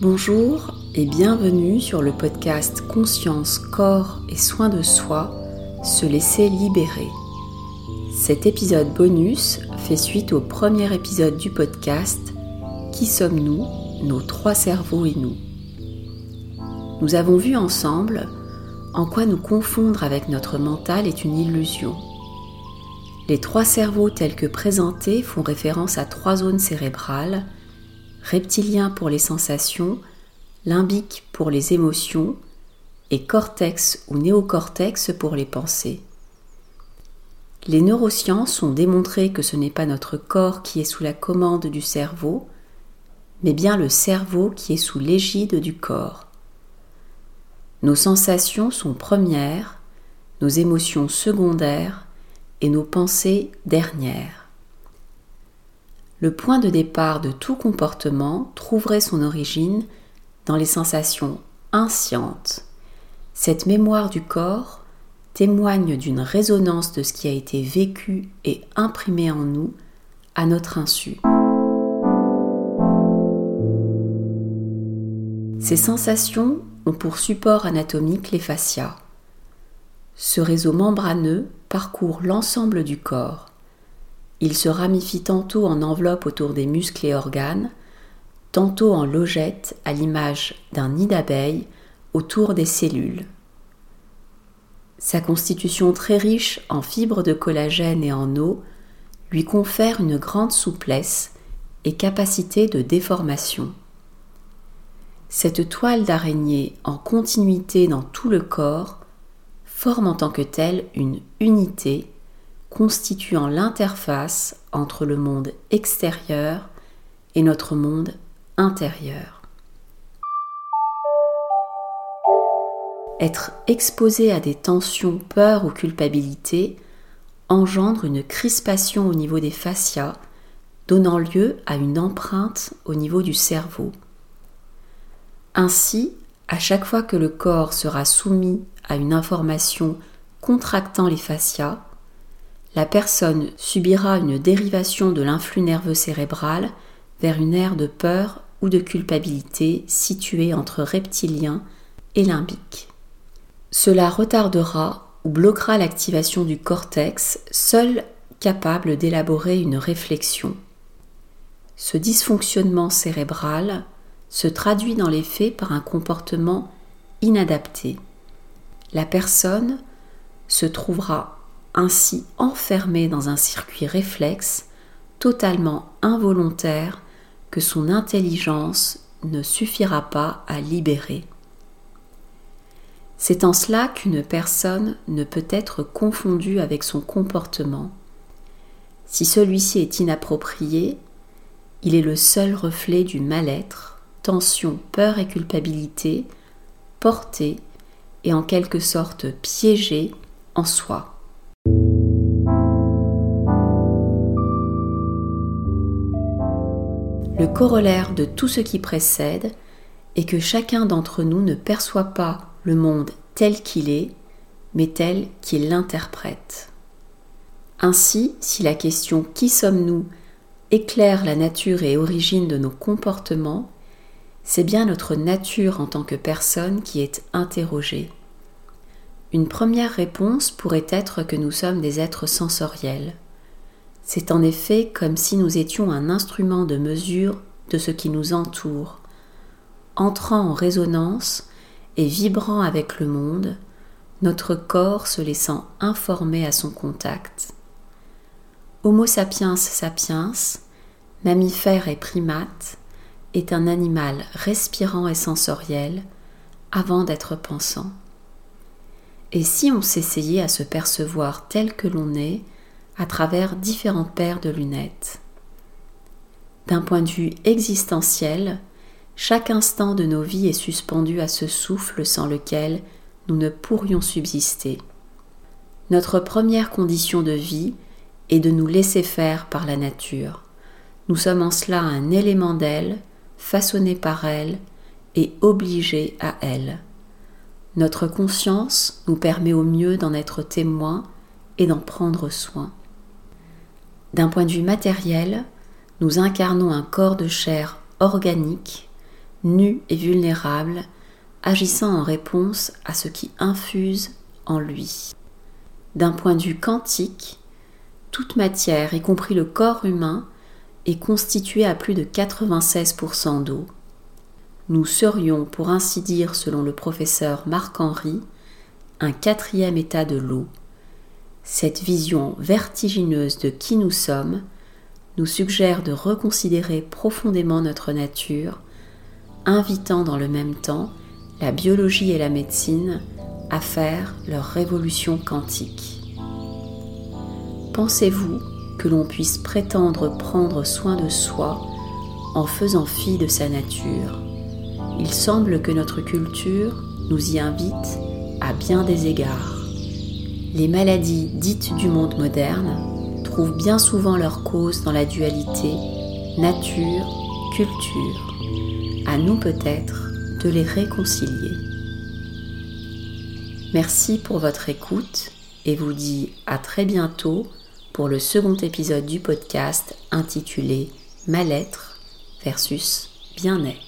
Bonjour et bienvenue sur le podcast Conscience, Corps et Soins de Soi, se laisser libérer. Cet épisode bonus fait suite au premier épisode du podcast Qui sommes-nous Nos trois cerveaux et nous? Nous avons vu ensemble en quoi nous confondre avec notre mental est une illusion. Les trois cerveaux tels que présentés font référence à trois zones cérébrales reptilien pour les sensations, limbique pour les émotions et cortex ou néocortex pour les pensées. Les neurosciences ont démontré que ce n'est pas notre corps qui est sous la commande du cerveau, mais bien le cerveau qui est sous l'égide du corps. Nos sensations sont premières, nos émotions secondaires et nos pensées dernières. Le point de départ de tout comportement trouverait son origine dans les sensations inscientes. Cette mémoire du corps témoigne d'une résonance de ce qui a été vécu et imprimé en nous à notre insu. Ces sensations ont pour support anatomique les fascias. Ce réseau membraneux parcourt l'ensemble du corps. Il se ramifie tantôt en enveloppe autour des muscles et organes, tantôt en logette à l'image d'un nid d'abeilles autour des cellules. Sa constitution très riche en fibres de collagène et en eau lui confère une grande souplesse et capacité de déformation. Cette toile d'araignée en continuité dans tout le corps forme en tant que telle une unité constituant l'interface entre le monde extérieur et notre monde intérieur. Être exposé à des tensions, peur ou culpabilité engendre une crispation au niveau des fascias, donnant lieu à une empreinte au niveau du cerveau. Ainsi, à chaque fois que le corps sera soumis à une information contractant les fascias, la personne subira une dérivation de l'influx nerveux cérébral vers une aire de peur ou de culpabilité située entre reptilien et limbique. Cela retardera ou bloquera l'activation du cortex, seul capable d'élaborer une réflexion. Ce dysfonctionnement cérébral se traduit dans les faits par un comportement inadapté. La personne se trouvera ainsi enfermé dans un circuit réflexe totalement involontaire que son intelligence ne suffira pas à libérer. C'est en cela qu'une personne ne peut être confondue avec son comportement. Si celui-ci est inapproprié, il est le seul reflet du mal-être, tension, peur et culpabilité, porté et en quelque sorte piégé en soi. Le corollaire de tout ce qui précède est que chacun d'entre nous ne perçoit pas le monde tel qu'il est, mais tel qu'il l'interprète. Ainsi, si la question Qui sommes-nous? éclaire la nature et origine de nos comportements, c'est bien notre nature en tant que personne qui est interrogée. Une première réponse pourrait être que nous sommes des êtres sensoriels. C'est en effet comme si nous étions un instrument de mesure de ce qui nous entoure, entrant en résonance et vibrant avec le monde, notre corps se laissant informer à son contact. Homo sapiens sapiens, mammifère et primate, est un animal respirant et sensoriel avant d'être pensant. Et si on s'essayait à se percevoir tel que l'on est, à travers différentes paires de lunettes. D'un point de vue existentiel, chaque instant de nos vies est suspendu à ce souffle sans lequel nous ne pourrions subsister. Notre première condition de vie est de nous laisser faire par la nature. Nous sommes en cela un élément d'elle, façonné par elle et obligé à elle. Notre conscience nous permet au mieux d'en être témoin et d'en prendre soin. D'un point de vue matériel, nous incarnons un corps de chair organique, nu et vulnérable, agissant en réponse à ce qui infuse en lui. D'un point de vue quantique, toute matière, y compris le corps humain, est constituée à plus de 96% d'eau. Nous serions, pour ainsi dire, selon le professeur Marc-Henri, un quatrième état de l'eau. Cette vision vertigineuse de qui nous sommes nous suggère de reconsidérer profondément notre nature, invitant dans le même temps la biologie et la médecine à faire leur révolution quantique. Pensez-vous que l'on puisse prétendre prendre soin de soi en faisant fi de sa nature? Il semble que notre culture nous y invite à bien des égards. Les maladies dites du monde moderne trouvent bien souvent leur cause dans la dualité nature-culture. À nous peut-être de les réconcilier. Merci pour votre écoute et vous dis à très bientôt pour le second épisode du podcast intitulé Mal-être versus bien-être.